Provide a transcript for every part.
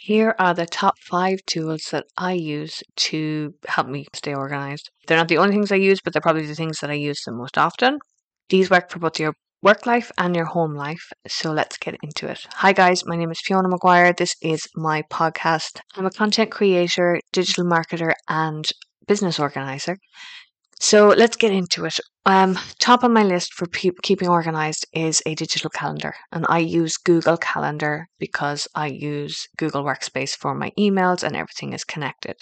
Here are the top five tools that I use to help me stay organized. They're not the only things I use, but they're probably the things that I use the most often. These work for both your work life and your home life. So let's get into it. Hi, guys. My name is Fiona McGuire. This is my podcast. I'm a content creator, digital marketer, and business organizer. So let's get into it. Um, top on my list for pe- keeping organized is a digital calendar, and I use Google Calendar because I use Google Workspace for my emails and everything is connected.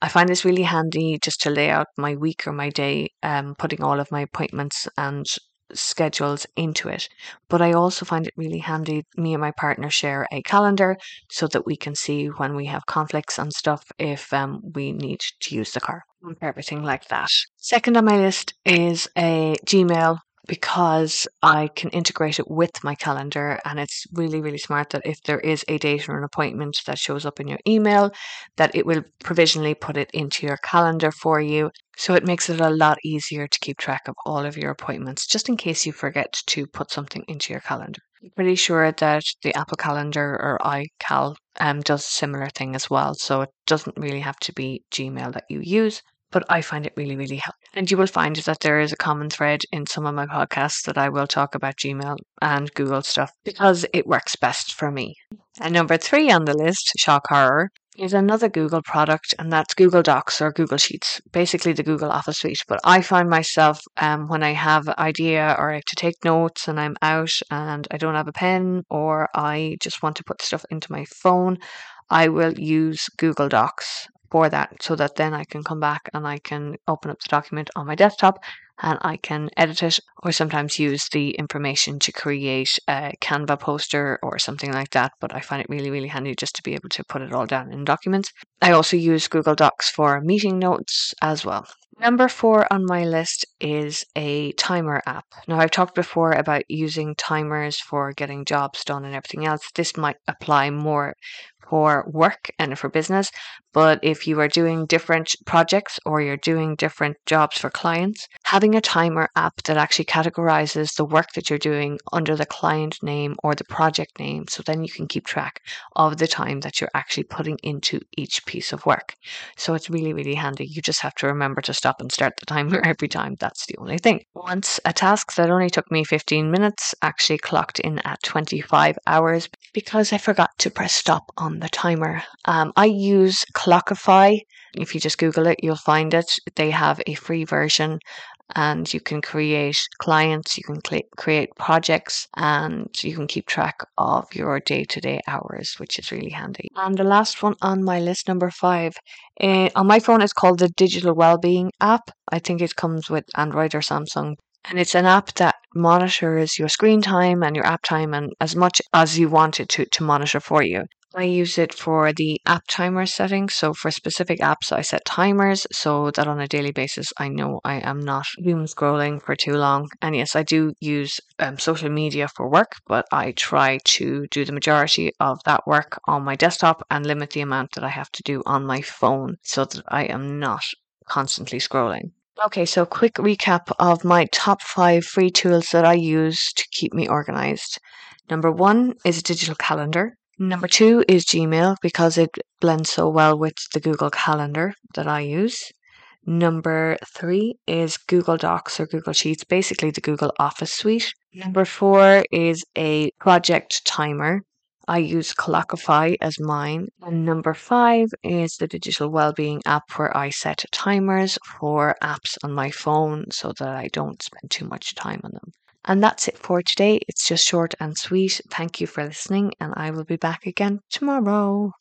I find this really handy just to lay out my week or my day, um, putting all of my appointments and schedules into it. But I also find it really handy. Me and my partner share a calendar so that we can see when we have conflicts and stuff if um, we need to use the car. Everything like that. Second on my list is a Gmail because I can integrate it with my calendar and it's really really smart that if there is a date or an appointment that shows up in your email that it will provisionally put it into your calendar for you so it makes it a lot easier to keep track of all of your appointments just in case you forget to put something into your calendar. I'm pretty sure that the Apple Calendar or iCal um, does a similar thing as well so it doesn't really have to be Gmail that you use but I find it really, really helpful. And you will find that there is a common thread in some of my podcasts that I will talk about Gmail and Google stuff because it works best for me. And number three on the list, shock horror, is another Google product, and that's Google Docs or Google Sheets, basically the Google Office suite. But I find myself um, when I have an idea or I have to take notes and I'm out and I don't have a pen or I just want to put stuff into my phone, I will use Google Docs for that so that then I can come back and I can open up the document on my desktop and I can edit it or sometimes use the information to create a Canva poster or something like that. But I find it really, really handy just to be able to put it all down in documents. I also use Google Docs for meeting notes as well. Number four on my list is a timer app. Now, I've talked before about using timers for getting jobs done and everything else. This might apply more for work and for business. But if you are doing different projects or you're doing different jobs for clients, having a timer app that actually categorizes the work that you're doing under the client name or the project name, so then you can keep track of the time that you're actually putting into each piece of work. So it's really, really handy. You just have to remember to stop and start the timer every time. That's the only thing. Once a task that only took me 15 minutes actually clocked in at 25 hours because I forgot to press stop on the timer. Um, I use Clockify. If you just Google it, you'll find it. They have a free version and you can create clients, you can cl- create projects, and you can keep track of your day to day hours, which is really handy. And the last one on my list, number five, uh, on my phone, it's called the Digital Wellbeing app. I think it comes with Android or Samsung. And it's an app that monitors your screen time and your app time and as much as you want it to, to monitor for you. I use it for the app timer settings. So for specific apps, I set timers so that on a daily basis, I know I am not doom scrolling for too long. And yes, I do use um, social media for work, but I try to do the majority of that work on my desktop and limit the amount that I have to do on my phone so that I am not constantly scrolling. Okay, so quick recap of my top five free tools that I use to keep me organized. Number one is a digital calendar. Number two is Gmail because it blends so well with the Google Calendar that I use. Number three is Google Docs or Google Sheets, basically the Google Office suite. Number four is a project timer. I use Clockify as mine. And number five is the digital wellbeing app where I set timers for apps on my phone so that I don't spend too much time on them. And that's it for today. It's just short and sweet. Thank you for listening, and I will be back again tomorrow.